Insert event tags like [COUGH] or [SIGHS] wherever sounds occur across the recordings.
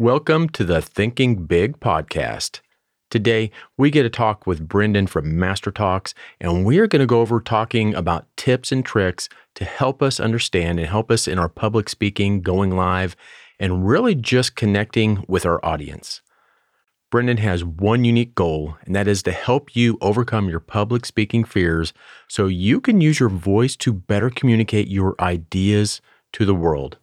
Welcome to the Thinking Big podcast. Today, we get to talk with Brendan from Master Talks, and we are going to go over talking about tips and tricks to help us understand and help us in our public speaking, going live, and really just connecting with our audience. Brendan has one unique goal, and that is to help you overcome your public speaking fears so you can use your voice to better communicate your ideas to the world.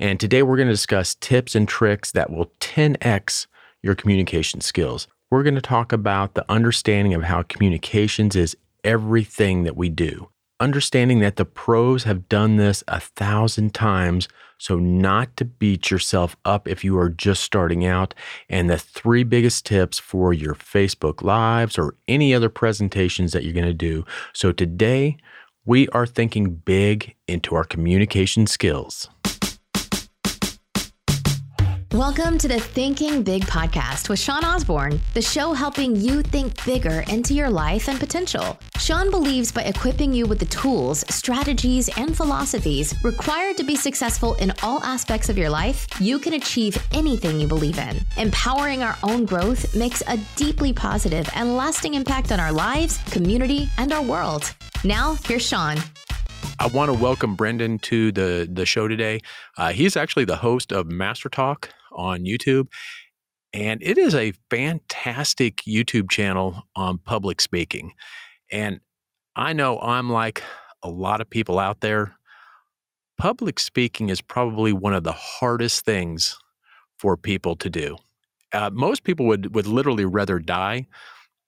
And today we're going to discuss tips and tricks that will 10x your communication skills. We're going to talk about the understanding of how communications is everything that we do. Understanding that the pros have done this a thousand times, so not to beat yourself up if you are just starting out, and the three biggest tips for your Facebook Lives or any other presentations that you're going to do. So today, we are thinking big into our communication skills. Welcome to the Thinking Big podcast with Sean Osborne, the show helping you think bigger into your life and potential. Sean believes by equipping you with the tools, strategies, and philosophies required to be successful in all aspects of your life, you can achieve anything you believe in. Empowering our own growth makes a deeply positive and lasting impact on our lives, community, and our world. Now, here's Sean. I want to welcome Brendan to the the show today. Uh, he's actually the host of Master Talk on YouTube. And it is a fantastic YouTube channel on public speaking. And I know I'm like a lot of people out there. Public speaking is probably one of the hardest things for people to do. Uh, most people would, would literally rather die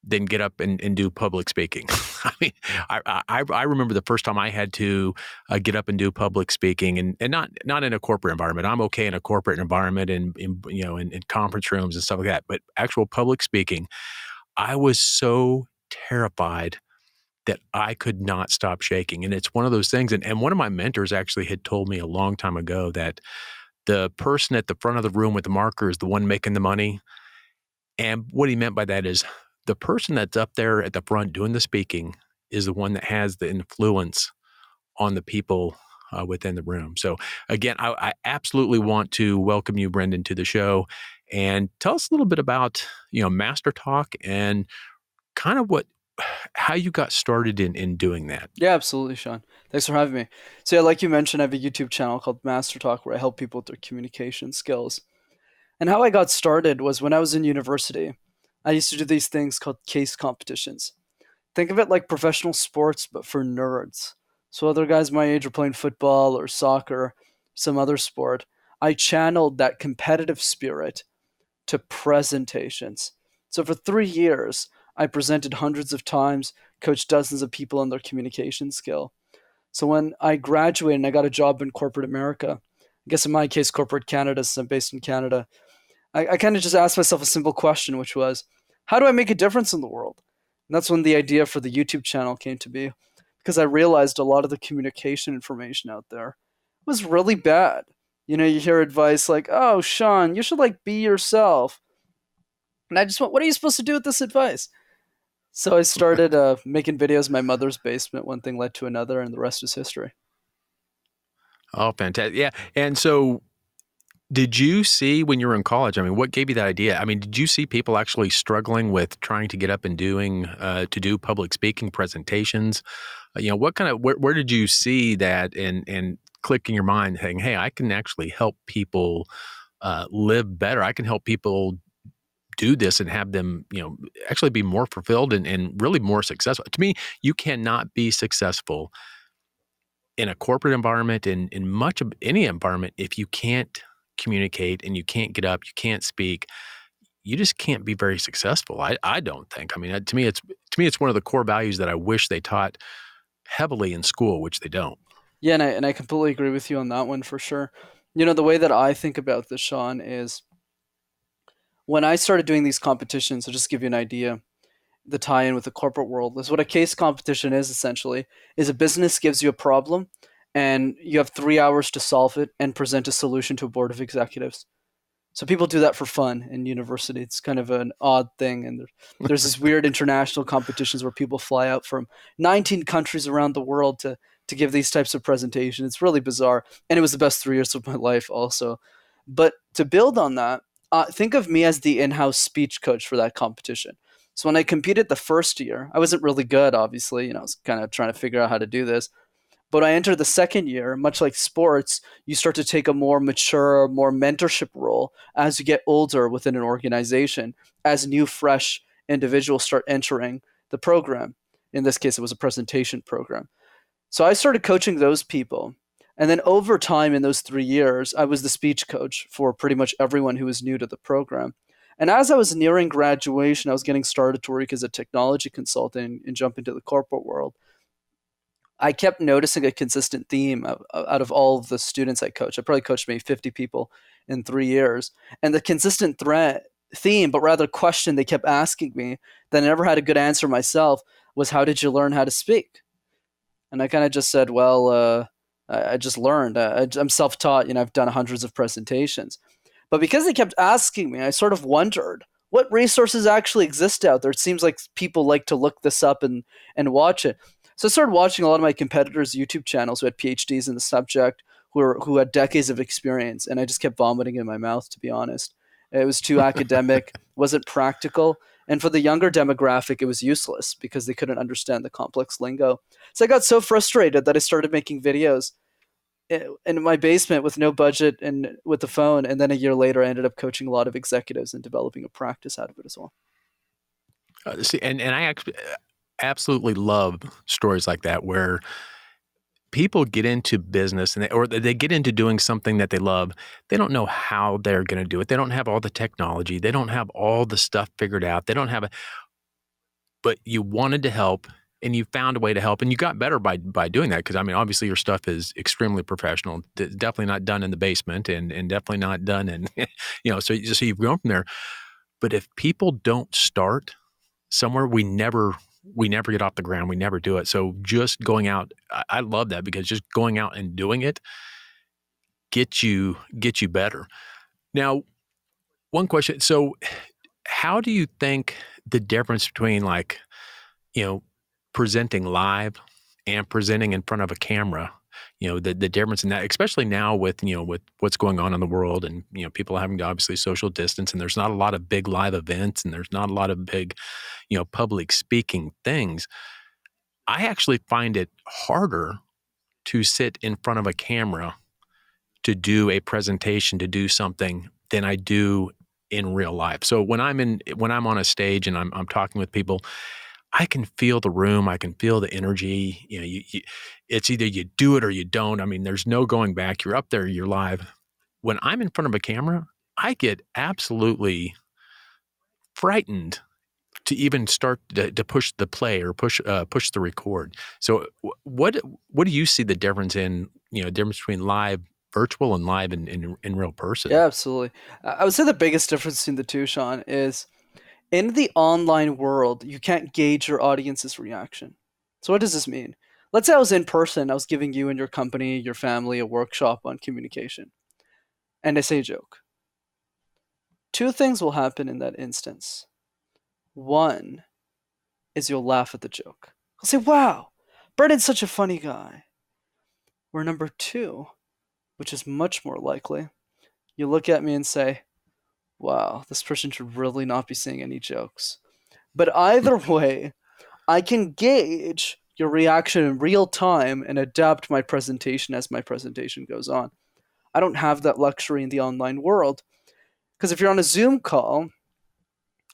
than get up and, and do public speaking. [LAUGHS] I mean, I, I, I remember the first time I had to uh, get up and do public speaking, and, and not not in a corporate environment. I'm okay in a corporate environment and in, you know in, in conference rooms and stuff like that. But actual public speaking, I was so terrified that I could not stop shaking. And it's one of those things. And, and one of my mentors actually had told me a long time ago that the person at the front of the room with the marker is the one making the money. And what he meant by that is the person that's up there at the front doing the speaking is the one that has the influence on the people uh, within the room. So again, I, I, absolutely want to welcome you, Brendan, to the show, and tell us a little bit about you know Master Talk and kind of what [SIGHS] how you got started in in doing that. Yeah, absolutely, Sean. Thanks for having me. So yeah, like you mentioned, I have a YouTube channel called Master Talk where I help people with their communication skills. And how I got started was when I was in university. I used to do these things called case competitions. Think of it like professional sports, but for nerds. So other guys my age were playing football or soccer, some other sport. I channeled that competitive spirit to presentations. So for three years, I presented hundreds of times, coached dozens of people on their communication skill. So when I graduated and I got a job in corporate America, I guess in my case, corporate Canada, since I'm based in Canada, I, I kind of just asked myself a simple question, which was, how do I make a difference in the world? And that's when the idea for the YouTube channel came to be, because I realized a lot of the communication information out there was really bad. You know, you hear advice like, "Oh, Sean, you should like be yourself," and I just went, "What are you supposed to do with this advice?" So I started uh, making videos in my mother's basement. One thing led to another, and the rest is history. Oh, fantastic! Yeah, and so did you see when you were in college? I mean, what gave you that idea? I mean, did you see people actually struggling with trying to get up and doing uh, to do public speaking presentations? Uh, you know, what kind of where, where did you see that and and click in your mind, saying, "Hey, I can actually help people uh, live better. I can help people do this and have them, you know, actually be more fulfilled and, and really more successful." To me, you cannot be successful in a corporate environment in in much of any environment if you can't communicate and you can't get up, you can't speak, you just can't be very successful. I, I don't think. I mean, uh, to me, it's to me, it's one of the core values that I wish they taught heavily in school, which they don't. Yeah, and I and I completely agree with you on that one for sure. You know, the way that I think about this, Sean, is when I started doing these competitions. I'll just give you an idea. The tie-in with the corporate world is what a case competition is essentially. Is a business gives you a problem and you have three hours to solve it and present a solution to a board of executives. So people do that for fun in university. It's kind of an odd thing, and there's this weird international competitions where people fly out from 19 countries around the world to to give these types of presentations. It's really bizarre, and it was the best three years of my life, also. But to build on that, uh, think of me as the in-house speech coach for that competition. So when I competed the first year, I wasn't really good, obviously. You know, I was kind of trying to figure out how to do this. But I entered the second year, much like sports, you start to take a more mature, more mentorship role as you get older within an organization, as new, fresh individuals start entering the program. In this case, it was a presentation program. So I started coaching those people. And then over time in those three years, I was the speech coach for pretty much everyone who was new to the program. And as I was nearing graduation, I was getting started to work as a technology consultant and jump into the corporate world. I kept noticing a consistent theme of, out of all the students I coached. I probably coached maybe 50 people in three years. And the consistent threat theme, but rather question they kept asking me that I never had a good answer myself was, How did you learn how to speak? And I kind of just said, Well, uh, I, I just learned. I, I'm self taught. You know, I've done hundreds of presentations. But because they kept asking me, I sort of wondered what resources actually exist out there. It seems like people like to look this up and, and watch it. So I started watching a lot of my competitors' YouTube channels who had PhDs in the subject, who were, who had decades of experience, and I just kept vomiting in my mouth. To be honest, it was too academic, [LAUGHS] wasn't practical, and for the younger demographic, it was useless because they couldn't understand the complex lingo. So I got so frustrated that I started making videos in my basement with no budget and with the phone. And then a year later, I ended up coaching a lot of executives and developing a practice out of it as well. Uh, see, and, and I actually absolutely love stories like that where people get into business and they, or they get into doing something that they love. They don't know how they're going to do it. They don't have all the technology. They don't have all the stuff figured out. They don't have a, but you wanted to help and you found a way to help and you got better by by doing that because i mean obviously your stuff is extremely professional definitely not done in the basement and and definitely not done in [LAUGHS] you know so, so you've grown from there but if people don't start somewhere we never we never get off the ground we never do it. So just going out I, I love that because just going out and doing it get you get you better. Now one question so how do you think the difference between like you know presenting live and presenting in front of a camera you know the the difference in that especially now with you know with what's going on in the world and you know people having to obviously social distance and there's not a lot of big live events and there's not a lot of big you know public speaking things i actually find it harder to sit in front of a camera to do a presentation to do something than i do in real life. So when i'm in when i'm on a stage and i'm, I'm talking with people I can feel the room. I can feel the energy. You know, you, you, it's either you do it or you don't. I mean, there's no going back. You're up there. You're live. When I'm in front of a camera, I get absolutely frightened to even start to, to push the play or push uh, push the record. So, what what do you see the difference in? You know, difference between live virtual and live in, in, in real person. Yeah, absolutely. I would say the biggest difference between the two, Sean, is in the online world, you can't gauge your audience's reaction. So, what does this mean? Let's say I was in person, I was giving you and your company, your family, a workshop on communication, and I say a joke. Two things will happen in that instance. One is you'll laugh at the joke. I'll say, wow, Brendan's such a funny guy. Or number two, which is much more likely, you look at me and say, wow, this person should really not be saying any jokes. But either [LAUGHS] way, I can gauge your reaction in real time and adapt my presentation as my presentation goes on. I don't have that luxury in the online world. Because if you're on a Zoom call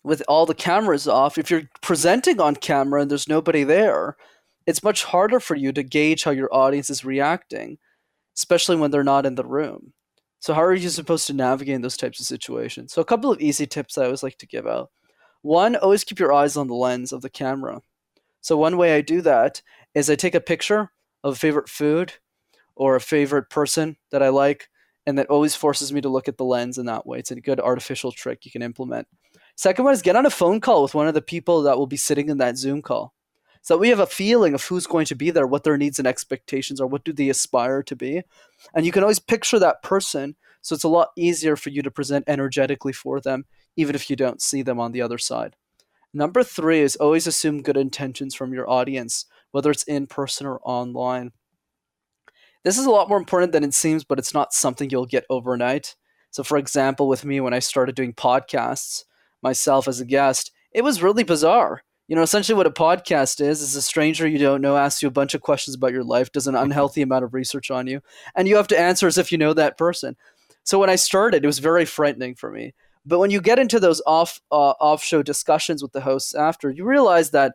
with all the cameras off, if you're presenting on camera and there's nobody there, it's much harder for you to gauge how your audience is reacting, especially when they're not in the room. So how are you supposed to navigate those types of situations? So a couple of easy tips I always like to give out. One, always keep your eyes on the lens of the camera. So one way I do that is I take a picture of a favorite food or a favorite person that I like, and that always forces me to look at the lens in that way. It's a good artificial trick you can implement. Second one is get on a phone call with one of the people that will be sitting in that Zoom call. So that we have a feeling of who's going to be there, what their needs and expectations are, what do they aspire to be. And you can always picture that person. So it's a lot easier for you to present energetically for them, even if you don't see them on the other side. Number three is always assume good intentions from your audience, whether it's in person or online. This is a lot more important than it seems, but it's not something you'll get overnight. So, for example, with me, when I started doing podcasts myself as a guest, it was really bizarre. You know, essentially what a podcast is is a stranger you don't know asks you a bunch of questions about your life, does an unhealthy amount of research on you, and you have to answer as if you know that person. So when I started, it was very frightening for me. But when you get into those off uh, off show discussions with the hosts after, you realize that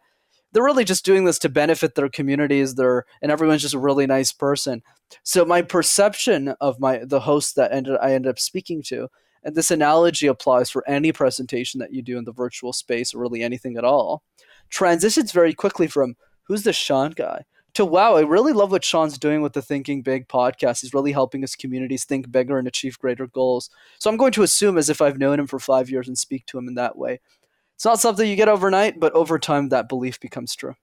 they're really just doing this to benefit their communities. They're and everyone's just a really nice person. So my perception of my the host that ended I ended up speaking to, and this analogy applies for any presentation that you do in the virtual space or really anything at all, transitions very quickly from who's the Sean guy to wow, I really love what Sean's doing with the Thinking Big podcast. He's really helping his communities think bigger and achieve greater goals. So I'm going to assume as if I've known him for five years and speak to him in that way. It's not something you get overnight, but over time that belief becomes true.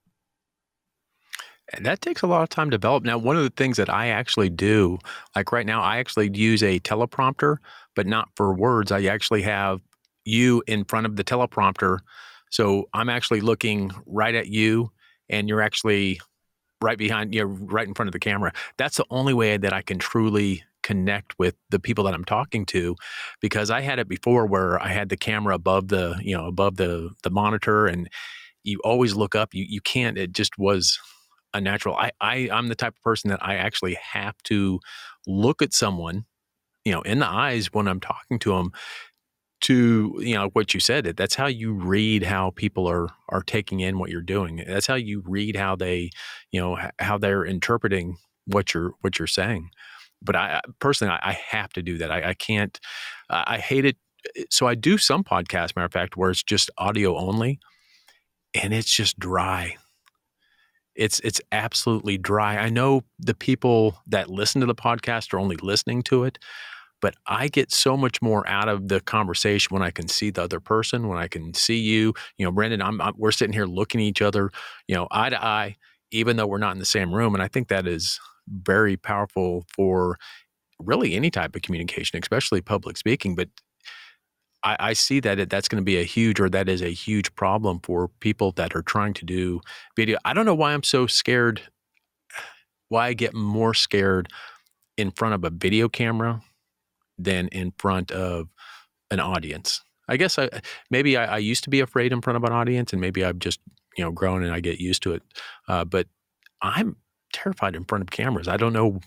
And that takes a lot of time to develop. Now, one of the things that I actually do, like right now, I actually use a teleprompter, but not for words. I actually have you in front of the teleprompter. So I'm actually looking right at you, and you're actually right behind you know right in front of the camera that's the only way that i can truly connect with the people that i'm talking to because i had it before where i had the camera above the you know above the the monitor and you always look up you you can't it just was unnatural i i i'm the type of person that i actually have to look at someone you know in the eyes when i'm talking to them to you know what you said that's how you read how people are are taking in what you're doing. That's how you read how they you know how they're interpreting what you're what you're saying. But i personally i, I have to do that. I, I can't i hate it. Eh, so i do some podcasts matter of fact where it's just audio only and it's just dry. It's it's absolutely dry. I know the people that listen to the podcast are only listening to it but I get so much more out of the conversation when I can see the other person, when I can see you. You know, Brendan, I'm, I'm, we're sitting here looking at each other, you know, eye to eye, even though we're not in the same room. And I think that is very powerful for really any type of communication, especially public speaking. But I, I see that it, that's going to be a huge, or that is a huge problem for people that are trying to do video. I don't know why I'm so scared. Why I get more scared in front of a video camera than in front of an audience. I guess I maybe I, I, used to be afraid in front of an audience, and maybe I've just you know grown and I get used to it. Uh, but I'm terrified in front of cameras. I don't know.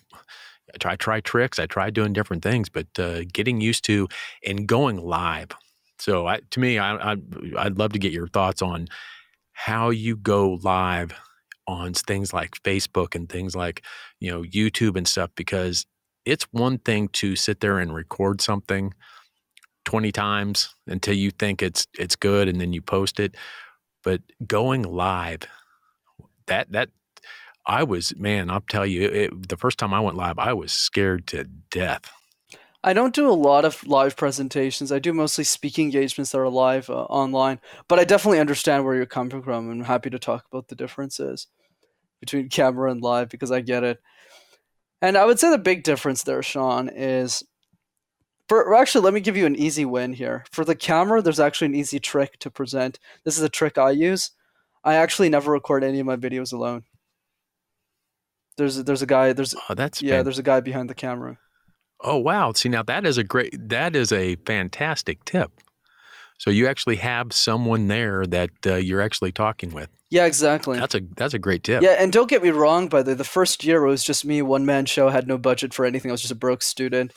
I try, try tricks. I try doing different things, but uh, getting used to and going live. So I, to me, I, I I'd love to get your thoughts on how you go live on things like Facebook and things like you know YouTube and stuff because it's one thing to sit there and record something 20 times until you think it's it's good and then you post it but going live that that i was man i'll tell you it, the first time i went live i was scared to death. I don't do a lot of live presentations. I do mostly speaking engagements that are live uh, online but i definitely understand where you're coming from and i'm happy to talk about the differences between camera and live because i get it and I would say the big difference there, Sean, is for actually let me give you an easy win here. For the camera, there's actually an easy trick to present. This is a trick I use. I actually never record any of my videos alone. There's a, there's a guy there's oh, that's yeah fan- there's a guy behind the camera. Oh wow! See now that is a great that is a fantastic tip. So you actually have someone there that uh, you're actually talking with. Yeah, exactly. That's a that's a great tip. Yeah, and don't get me wrong. By the way, the first year it was just me, one man show, had no budget for anything. I was just a broke student.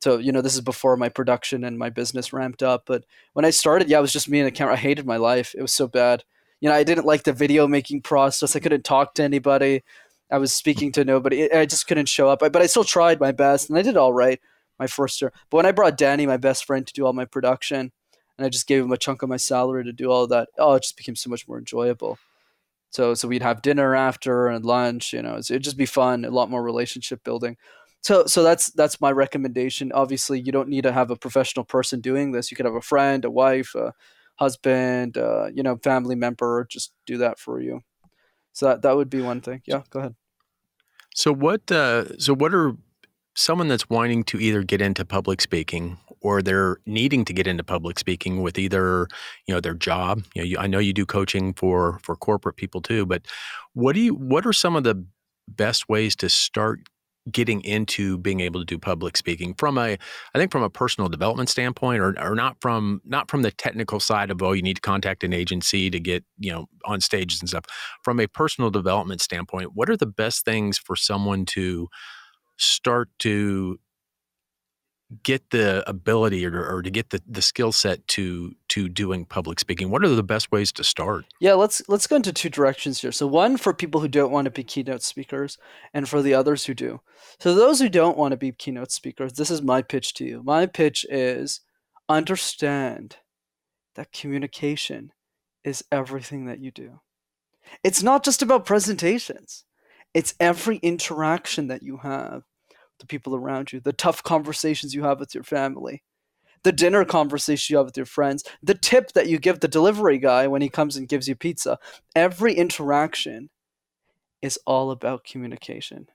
So you know, this is before my production and my business ramped up. But when I started, yeah, it was just me and a camera. I hated my life. It was so bad. You know, I didn't like the video making process. I couldn't talk to anybody. I was speaking to nobody. I just couldn't show up. But I still tried my best, and I did all right my first year. But when I brought Danny, my best friend, to do all my production, and I just gave him a chunk of my salary to do all that. Oh, it just became so much more enjoyable. So so we'd have dinner after and lunch. You know, it'd just be fun, a lot more relationship building. So so that's that's my recommendation. Obviously, you don't need to have a professional person doing this. You could have a friend, a wife, a husband, uh, you know, family member. Just do that for you. So that that would be one thing. Yeah, go ahead. So what? Uh, so what are someone that's wanting to either get into public speaking or they're needing to get into public speaking with either you know their job you know you, i know you do coaching for for corporate people too but what do you what are some of the best ways to start getting into being able to do public speaking from a i think from a personal development standpoint or, or not from not from the technical side of oh you need to contact an agency to get you know on stages and stuff. From a personal development standpoint what are the best things for someone to start to get the ability or, or to get the, the skill set to to doing public speaking what are the best ways to start? Yeah let's let's go into two directions here. So one for people who don't want to be keynote speakers and for the others who do. So those who don't want to be keynote speakers this is my pitch to you. My pitch is understand that communication is everything that you do. It's not just about presentations. It's every interaction that you have the people around you, the tough conversations you have with your family, the dinner conversation you have with your friends, the tip that you give the delivery guy when he comes and gives you pizza. Every interaction is all about communication.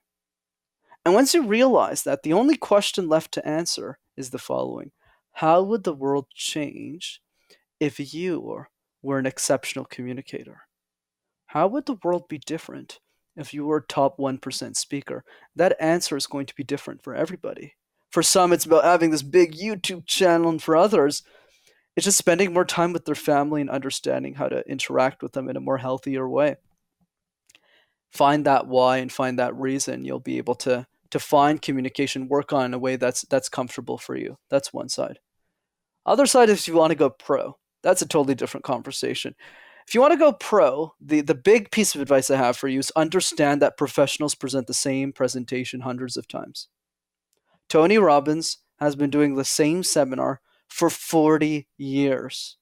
And once you realize that, the only question left to answer is the following How would the world change if you were an exceptional communicator? How would the world be different if you were top 1% speaker? That answer is going to be different for everybody. For some, it's about having this big YouTube channel, and for others, it's just spending more time with their family and understanding how to interact with them in a more healthier way. Find that why and find that reason. You'll be able to to find communication, work on in a way that's that's comfortable for you. That's one side. Other side is you want to go pro. That's a totally different conversation. If you want to go pro, the, the big piece of advice I have for you is understand that professionals present the same presentation hundreds of times. Tony Robbins has been doing the same seminar for 40 years.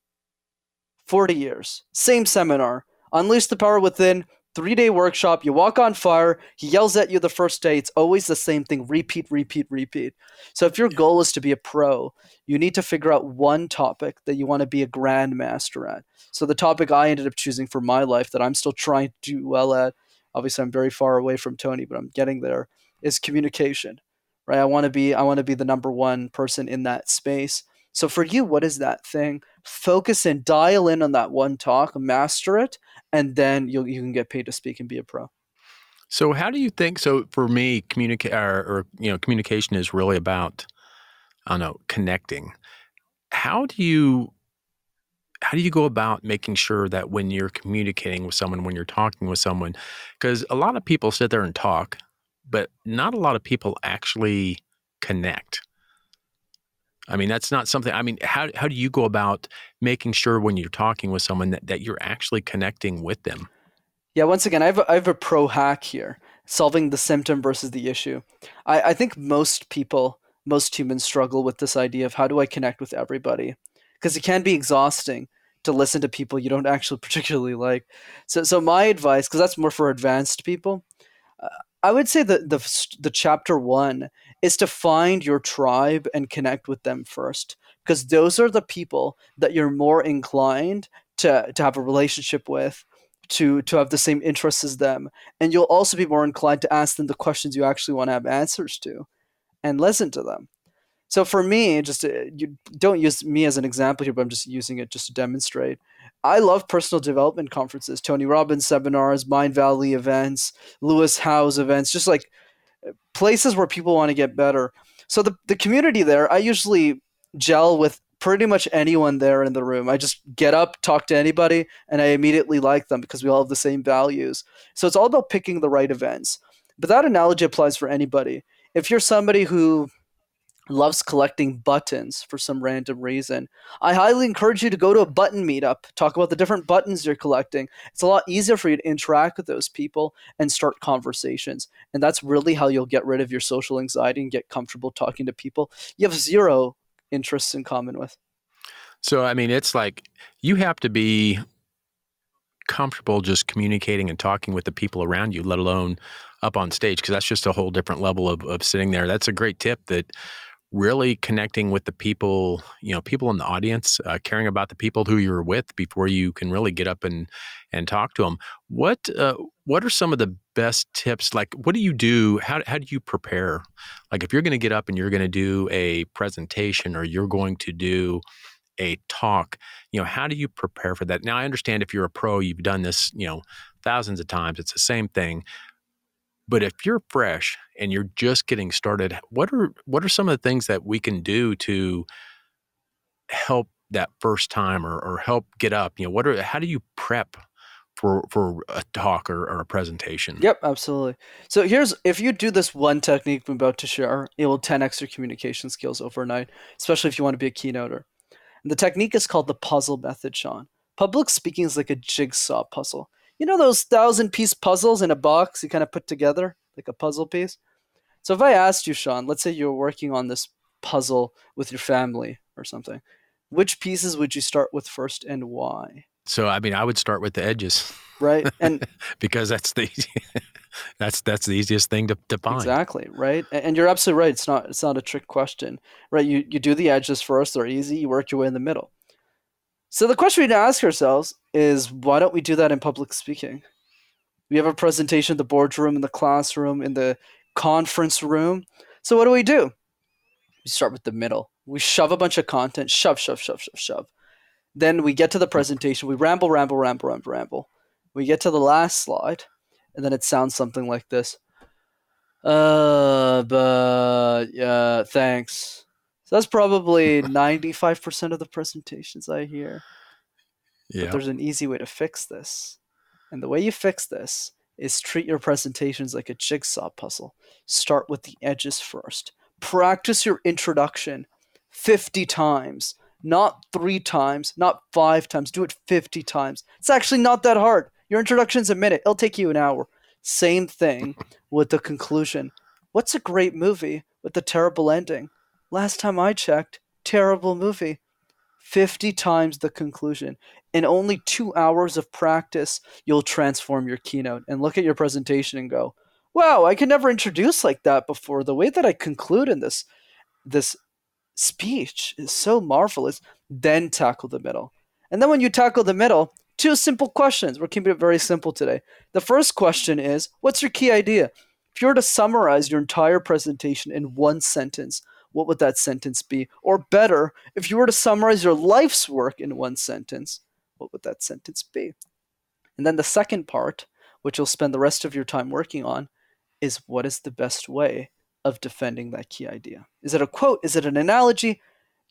40 years. Same seminar. Unleash the power within, three day workshop. You walk on fire. He yells at you the first day. It's always the same thing repeat, repeat, repeat. So if your goal is to be a pro, you need to figure out one topic that you want to be a grandmaster at. So the topic I ended up choosing for my life that I'm still trying to do well at, obviously I'm very far away from Tony, but I'm getting there, is communication. Right? I want to be I want to be the number one person in that space. So for you, what is that thing? Focus and dial in on that one talk, master it, and then you you can get paid to speak and be a pro. So how do you think? So for me, communicate or, or you know, communication is really about I don't know connecting. How do you how do you go about making sure that when you're communicating with someone, when you're talking with someone, because a lot of people sit there and talk, but not a lot of people actually connect. I mean, that's not something. I mean, how how do you go about making sure when you're talking with someone that, that you're actually connecting with them? Yeah, once again, I have a, I have a pro hack here: solving the symptom versus the issue. I, I think most people, most humans, struggle with this idea of how do I connect with everybody, because it can be exhausting to listen to people you don't actually [LAUGHS] particularly like. So, so my advice, because that's more for advanced people, uh, I would say that the the chapter one is to find your tribe and connect with them first because those are the people that you're more inclined to, to have a relationship with to to have the same interests as them. And you'll also be more inclined to ask them the questions you actually want to have answers to and listen to them. So for me just uh, you don't use me as an example here but i'm just using it just to demonstrate. I love personal development conferences tony robbins seminars Mindvalley events lewis howes events just like places where people want to get better. So the the community there, I usually gel with pretty much anyone there in the room. I just get up, talk to anybody, and I immediately like them because we all have the same values. So it's all about picking the right events. But that analogy applies for anybody. If you're somebody who loves collecting buttons for some random reason. I highly encourage you to go to a button meetup, talk about the different buttons you're collecting. It's a lot easier for you to interact with those people and start conversations. And that's really how you'll get rid of your social anxiety and get comfortable talking to people you have zero interests in common with. So, I mean, it's like you have to be comfortable just communicating and talking with the people around you, let alone up on stage, because that's just a whole different level of, of sitting there. That's a great tip that really connecting with the people, you know, people in the audience, uh, caring about the people who you're with before you can really get up and and talk to them. What uh, what are some of the best tips? Like, what do you do? How how do you prepare? Like, if you're going to get up and you're going to do a presentation or you're going to do a talk, you know, how do you prepare for that? Now, I understand if you're a pro, you've done this, you know, thousands of times. It's the same thing. But if you're fresh and you're just getting started, what are what are some of the things that we can do to help that first time or, or help get up? You know, what are how do you prep for for a talk or, or a presentation? Yep, absolutely. So here's if you do this one technique I'm about to share, it will 10x your communication skills overnight, especially if you want to be a keynoter. And the technique is called the puzzle method, Sean. Public speaking is like a jigsaw puzzle. You know those thousand piece puzzles in a box you kind of put together like a puzzle piece? So if I asked you, Sean, let's say you're working on this puzzle with your family or something, which pieces would you start with first and why? So I mean, I would start with the edges, right? [LAUGHS] And because that's the [LAUGHS] that's that's the easiest thing to, to find. Exactly, right? And you're absolutely right. It's not it's not a trick question, right? You you do the edges first; they're easy. You work your way in the middle. So the question we need to ask ourselves is, why don't we do that in public speaking? We have a presentation in the boardroom, in the classroom, in the conference room. So what do we do? We start with the middle. We shove a bunch of content, shove, shove, shove, shove, shove. Then we get to the presentation. We ramble, ramble, ramble, ramble, ramble. We get to the last slide, and then it sounds something like this. Uh, but yeah, thanks. That's probably [LAUGHS] ninety-five percent of the presentations I hear. Yeah. But there's an easy way to fix this, and the way you fix this is treat your presentations like a jigsaw puzzle. Start with the edges first. Practice your introduction fifty times not three times, not five times. Do it 50 times. It's actually not that hard. Your introduction's a minute, it'll take you an hour. Same thing [LAUGHS] with the conclusion. What's a great movie with a terrible ending? Last time I checked, terrible movie. 50 times the conclusion. In only two hours of practice, you'll transform your keynote and look at your presentation and go, wow, I could never introduce like that before. The way that I conclude in this this speech is so marvelous. Then tackle the middle. And then when you tackle the middle, two simple questions. We're keeping it very simple today. The first question is What's your key idea? If you were to summarize your entire presentation in one sentence, what would that sentence be? Or better, if you were to summarize your life's work in one sentence, what would that sentence be? And then the second part, which you'll spend the rest of your time working on, is what is the best way of defending that key idea. Is it a quote? Is it an analogy?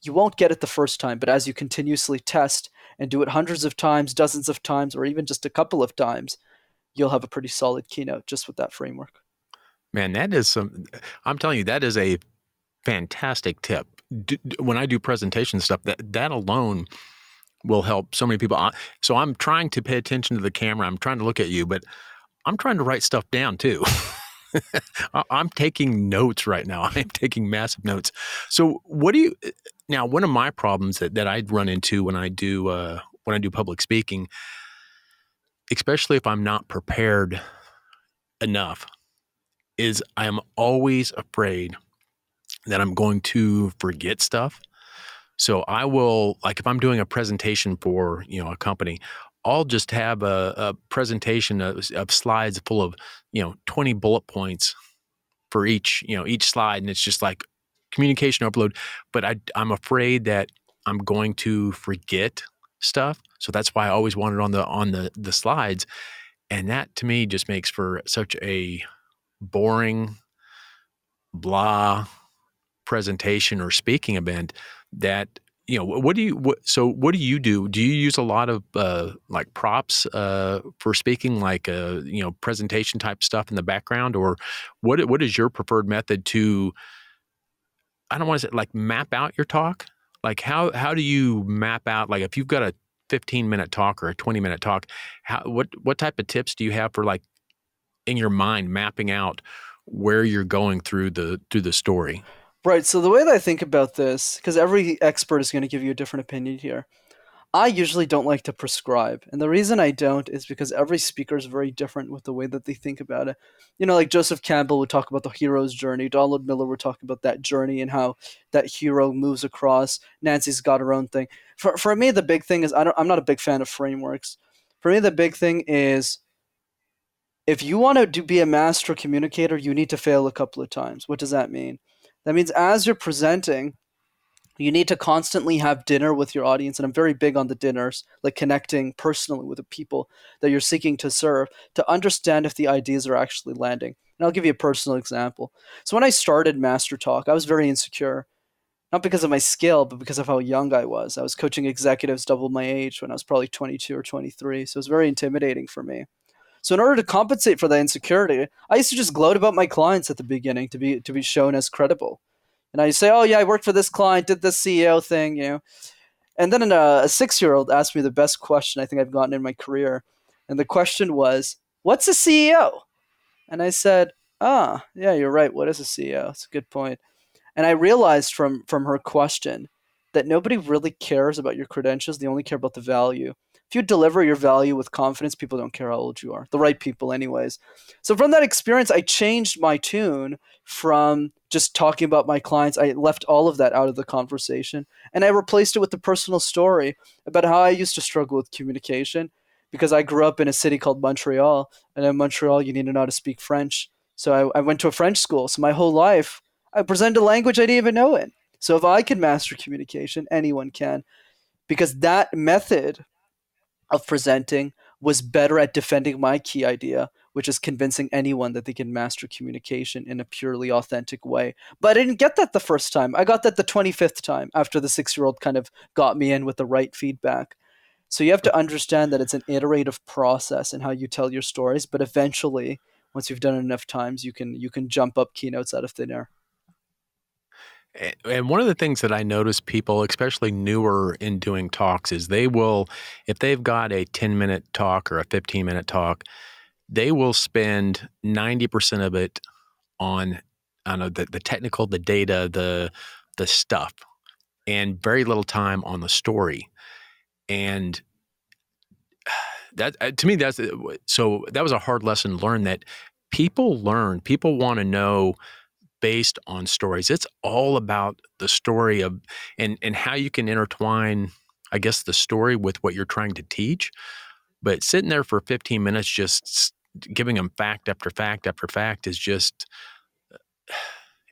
You won't get it the first time, but as you continuously test and do it hundreds of times, dozens of times, or even just a couple of times, you'll have a pretty solid keynote just with that framework. Man, that is some, I'm telling you, that is a fantastic tip. D- when I do presentation stuff, that, that alone will help so many people. So I'm trying to pay attention to the camera. I'm trying to look at you, but I'm trying to write stuff down too. [LAUGHS] I'm taking notes right now. [LAUGHS] I'm taking massive notes. So, what do you now? One of my problems that, that I run into when I do uh, when I do public speaking, especially if I'm not prepared enough, is I am always afraid that I'm going to forget stuff. So I will like if I'm doing a presentation for you know a company, I'll just have a, a presentation of, of, slides full of you know 20 bullet points for each you know each slide and it's just like communication overload but I, i'm afraid that i'm going to forget stuff so that's why i always want it on the on the the slides and that to me just makes for such a boring blah presentation or speaking event that you know what do you what, so what do you do? Do you use a lot of uh, like props uh, for speaking like uh, you know presentation type stuff in the background? Or what what is your preferred method to i don't want to say like map out your talk? Like how how do you map out like if you've got a 15 minute talk or a 20 minute talk how what what type of tips do you have for like in your mind mapping out where you're going through the through the story Right. So the way that I think about this, because every expert is going to give you a different opinion here, I usually don't like to prescribe. And the reason I don't is because every speaker is very different with the way that they think about it. You know, like Joseph Campbell would talk about the hero's journey. Donald Miller would talk about that journey and how that hero moves across. Nancy's got her own thing. For, for me, the big thing is I don't, I'm not a big fan of frameworks. For me, the big thing is if you want to do, be a master communicator, you need to fail a couple of times. What does that mean? That means as you're presenting, you need to constantly have dinner with your audience. And I'm very big on the dinners, like connecting personally with the people that you're seeking to serve to understand if the ideas are actually landing. And I'll give you a personal example. So when I started Master Talk, I was very insecure, not because of my skill, but because of how young I was. I was coaching executives double my age when I was probably 22 or 23. So it was very intimidating for me. So in order to compensate for that insecurity, I used to just gloat about my clients at the beginning to be to be shown as credible. And I say, "Oh yeah, I worked for this client, did this CEO thing," you know. And then a, a six-year-old asked me the best question I think I've gotten in my career, and the question was, "What's a CEO?" And I said, "Ah, yeah, you're right. What is a CEO? It's a good point." And I realized from from her question that nobody really cares about your credentials; they only care about the value if you deliver your value with confidence, people don't care how old you are. The right people, anyways. So from that experience, I changed my tune from just talking about my clients. I left all of that out of the conversation and I replaced it with the personal story about how I used to struggle with communication because I grew up in a city called Montreal. And in Montreal, you need to know how to speak French. So I, I went to a French school. So my whole life, I presented a language I didn't even know it. So if I can master communication, anyone can. Because that method of presenting was better at defending my key idea, which is convincing anyone that they can master communication in a purely authentic way. But I didn't get that the first time. I got that the 25th time after the six year old kind of got me in with the right feedback. So you have to understand that it's an iterative process in how you tell your stories, but eventually, once you've done it enough times, you can you can jump up keynotes out of thin air. And one of the things that I notice people, especially newer in doing talks, is they will, if they've got a 10 minute talk or a 15 minute talk, they will spend 90% of it on, I know, the, the technical, the data, the, the stuff, and very little time on the story. And [SIGHS] that, uh, to me, that's uh, so that was a hard lesson learned that people learn, people want to know based on stories. It's all about the story of and and how you can intertwine, I guess, the story with what you're trying to teach. But sitting there for 15 minutes just giving them fact after fact after fact is just uh,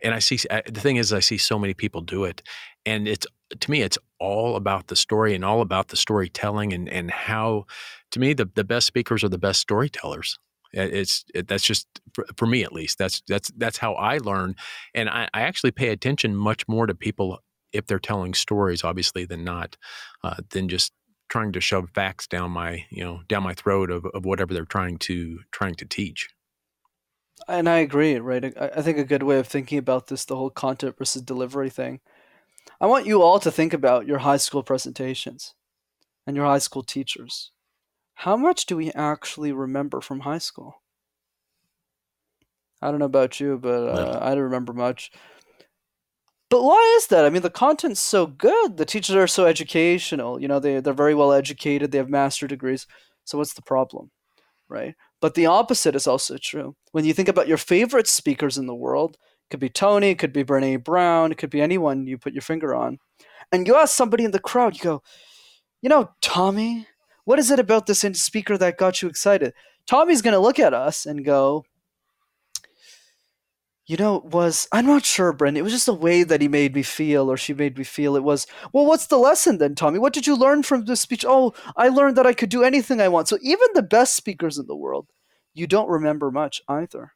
and I see the thing is I see so many people do it and it's to me it's all about the story and all about the storytelling and and how to me the the best speakers are the best storytellers it's it, that's just for, for, me at least. That's that's that's how I learn, and I, I, actually pay attention much more to people if they're telling stories, obviously, than not, uh, than just trying to shove facts down my you know down my throat of, of whatever they're trying to trying to teach. And I agree, right? I, I think a good way of thinking about this, the whole content versus delivery thing. I want you all to think about your high school presentations and your high school teachers how much do we actually remember from high school? I don't know about you, but uh, I don't remember much. But why is that? I mean, the content's so good. The teachers are so educational. You know, they they're very well educated. They have master degrees. So what's the problem, right? But the opposite is also true. When you think about your favorite speakers in the world, it could be Tony, it could be Brene Brown, it could be anyone you put your finger on, and you ask somebody in the crowd, you go, you know, Tommy, what is it about this speaker that got you excited? Tommy's going to look at us and go, you know, it was I'm not sure, Brent. It was just the way that he made me feel, or she made me feel. It was well. What's the lesson then, Tommy? What did you learn from this speech? Oh, I learned that I could do anything I want. So even the best speakers in the world, you don't remember much either.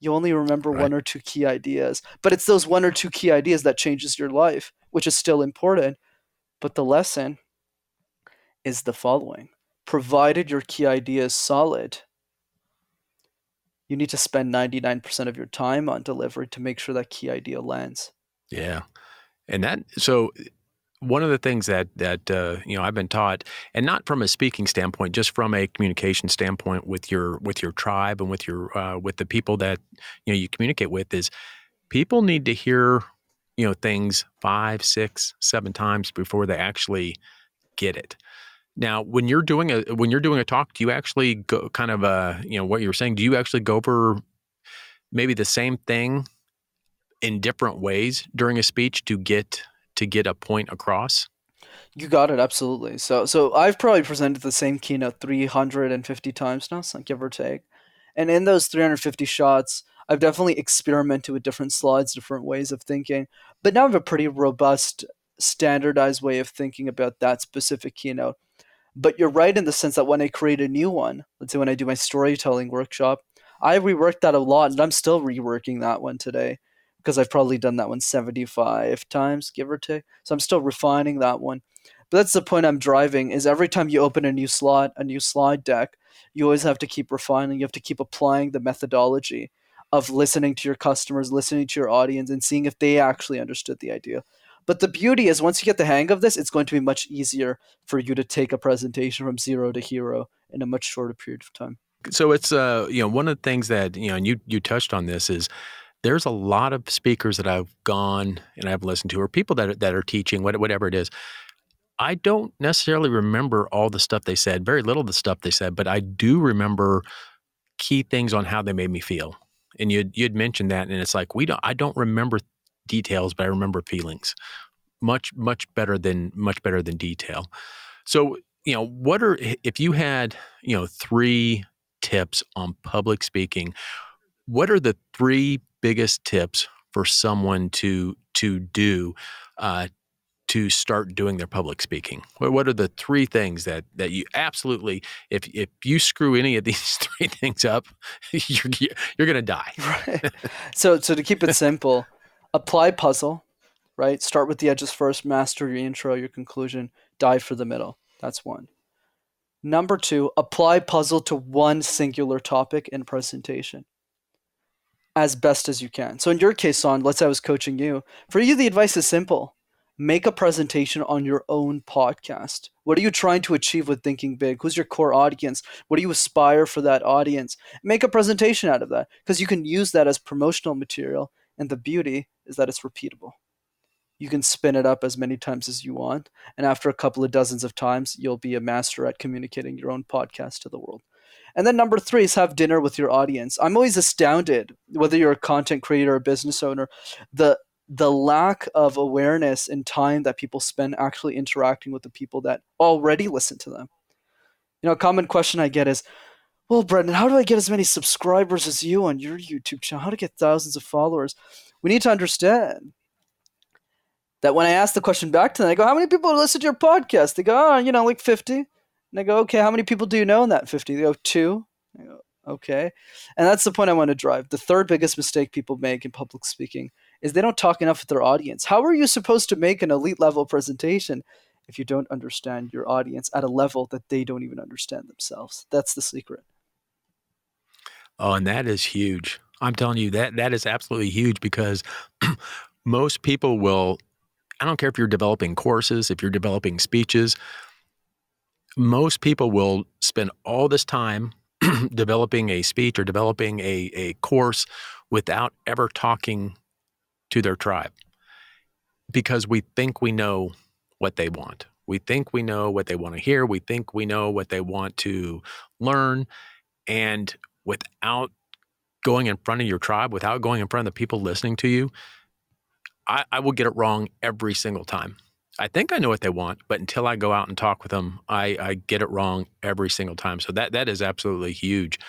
You only remember right. one or two key ideas, but it's those one or two key ideas that changes your life, which is still important. But the lesson is the following provided your key idea is solid, you need to spend 99% of your time on delivery to make sure that key idea lands. Yeah. And that, so one of the things that that uh, you know I've been taught, and not from a speaking standpoint, just from a communication standpoint with your with your tribe and with your uh, with the people that you know you communicate with, is people need to hear you know things five, six, seven times before they actually get it. Now, when you're doing a when you're doing a talk, do you actually go kind of uh you know what you were saying? Do you actually go over maybe the same thing in different ways during a speech to get to get a point across? You got it absolutely. So so I've probably presented the same keynote 350 times now, so give or take. And in those 350 shots, I've definitely experimented with different slides, different ways of thinking, but now I have a pretty robust standardized way of thinking about that specific keynote. But you're right in the sense that when I create a new one, let's say when I do my storytelling workshop, I reworked that a lot, and I'm still reworking that one today because I've probably done that one 75 times, give or take. So I'm still refining that one. But that's the point I'm driving is every time you open a new slot, a new slide deck, you always have to keep refining. You have to keep applying the methodology of listening to your customers, listening to your audience, and seeing if they actually understood the idea. But the beauty is, once you get the hang of this, it's going to be much easier for you to take a presentation from zero to hero in a much shorter period of time. So it's uh, you know, one of the things that you know, and you you touched on this is there's a lot of speakers that I've gone and I've listened to, or people that that are teaching, whatever it is. I don't necessarily remember all the stuff they said, very little of the stuff they said, but I do remember key things on how they made me feel and you you'd mentioned that, and it's like we don't. I don't remember details, but I remember feelings. Much much better than much better than detail. So you know, what are if you had you know three tips on public speaking? What are the three biggest tips for someone to to do uh, to start doing their public speaking? What, are the three things that that you absolutely, if if you screw any of [LAUGHS] these three things up, [LAUGHS] you're you're gonna die. Right. So so to keep it simple, apply puzzle, right? Start with the edges first, master your intro, your conclusion, dive for the middle. That's one. Number two, apply puzzle to one singular topic in presentation as best as you can. So in your case, Sean, let's say I was coaching you. For you, the advice is simple make a presentation on your own podcast. What are you trying to achieve with Thinking Big? Who's your core audience? What do you aspire for that audience? Make a presentation out of that because you can use that as promotional material. And the beauty is that it's repeatable. You can spin it up as many times as you want. And after a couple of dozens of times, you'll be a master at communicating your own podcast to the world. And then number three is have dinner with your audience. I'm always astounded, whether you're a content creator or a business owner, the the lack of awareness and time that people spend actually interacting with the people that already listen to them. You know, a common question I get is, well, Brendan, how do I get as many subscribers as you on your YouTube channel? How to get thousands of followers? We need to understand that when I ask the question back to them, I go, how many people listen to your podcast? They go, oh, you know, like 50. And I go, okay, how many people do you know in that 50? They go, two. I go, okay. And that's the point I want to drive. The third biggest mistake people make in public speaking is they don't talk enough with their audience. How are you supposed to make an elite level presentation if you don't understand your audience at a level that they don't even understand themselves? That's the secret. Oh, and that is huge. I'm telling you that that is absolutely huge because [CLEARS THROAT] most people will I don't care if you're developing courses, if you're developing speeches, most people will spend all this time [CLEARS THROAT] developing a speech or developing a, a course without ever talking to their tribe because we think we know what they want. We think we know what they want to hear. We think we know what they want to learn. And without going in front of your tribe, without going in front of the people listening to you, I, I will get it wrong every single time. I think I know what they want, but until I go out and talk with them, I, I get it wrong every single time. So that that is absolutely huge.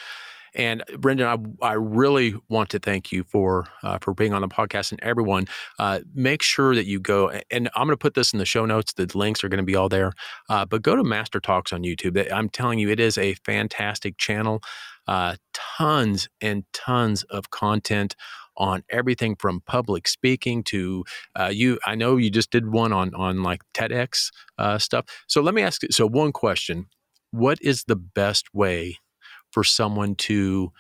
And Brendan, I, I really want to thank you for uh, for being on the podcast. And everyone, uh, make sure that you go. And I'm going to put this in the show notes. The links are going to be all there. Uh, but go to Master Talks on YouTube. I'm telling you, it is a fantastic channel. Uh, tons and tons of content on everything from public speaking to uh, you. I know you just did one on on like TEDx uh, stuff. So let me ask. You. So one question: What is the best way for someone to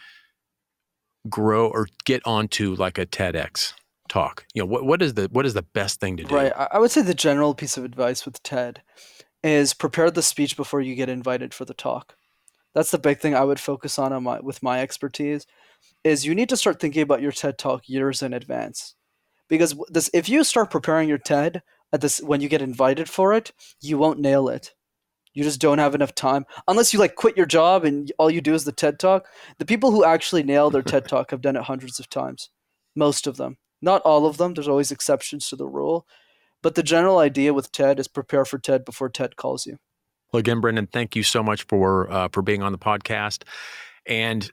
grow or get onto like a TEDx talk? You know, what what is the what is the best thing to do? Right. I would say the general piece of advice with TED is prepare the speech before you get invited for the talk. That's the big thing I would focus on, on my, with my expertise is you need to start thinking about your TED talk years in advance. Because this if you start preparing your TED at this when you get invited for it, you won't nail it. You just don't have enough time. Unless you like quit your job and all you do is the ted talk the people who actually nail their ted talk have done it hundreds of times. Most of them. Not all of them. There's always exceptions to the rule. But the general idea with ted is prepare for ted before ted calls you well again brendan thank you so much for uh, for being on the podcast and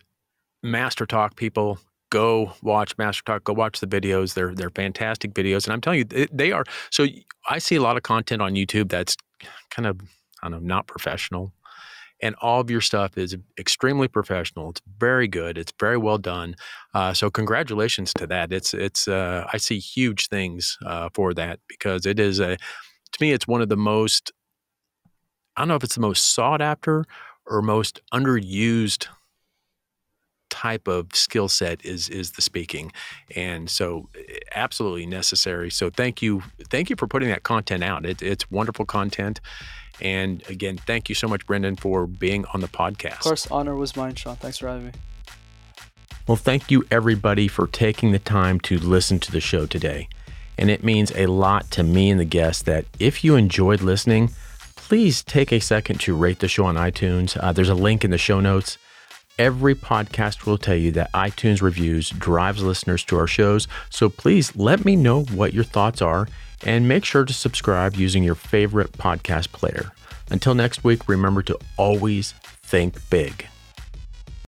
master talk people go watch master talk go watch the videos they're they're fantastic videos and i'm telling you they are so i see a lot of content on youtube that's kind of I don't know, not professional. and all of your stuff is extremely professional. It's very good. It's very well done. Uh, so congratulations to that. It's it's uh, I see huge things uh, for that because it is a to me it's one of the most I don't know if it's the most sought after or most underused type of skill set is is the speaking. And so eh, absolutely necessary. So thank you thank you for putting that content out. It, it's wonderful content. And again thank you so much brendan for being on the podcast. Of course, honor was mine, Sean. Thanks for having me. well thank you everybody for taking the time to listen to the show today. And it means a lot to me and the guests that if you enjoyed listening please take a second to rate the show on itunes uh, there's a link in the show notes Every podcast will tell you that iTunes reviews drives listeners to our shows. So please let me know what your thoughts are and make sure to subscribe using your favorite podcast player. Until next week, remember to always think big.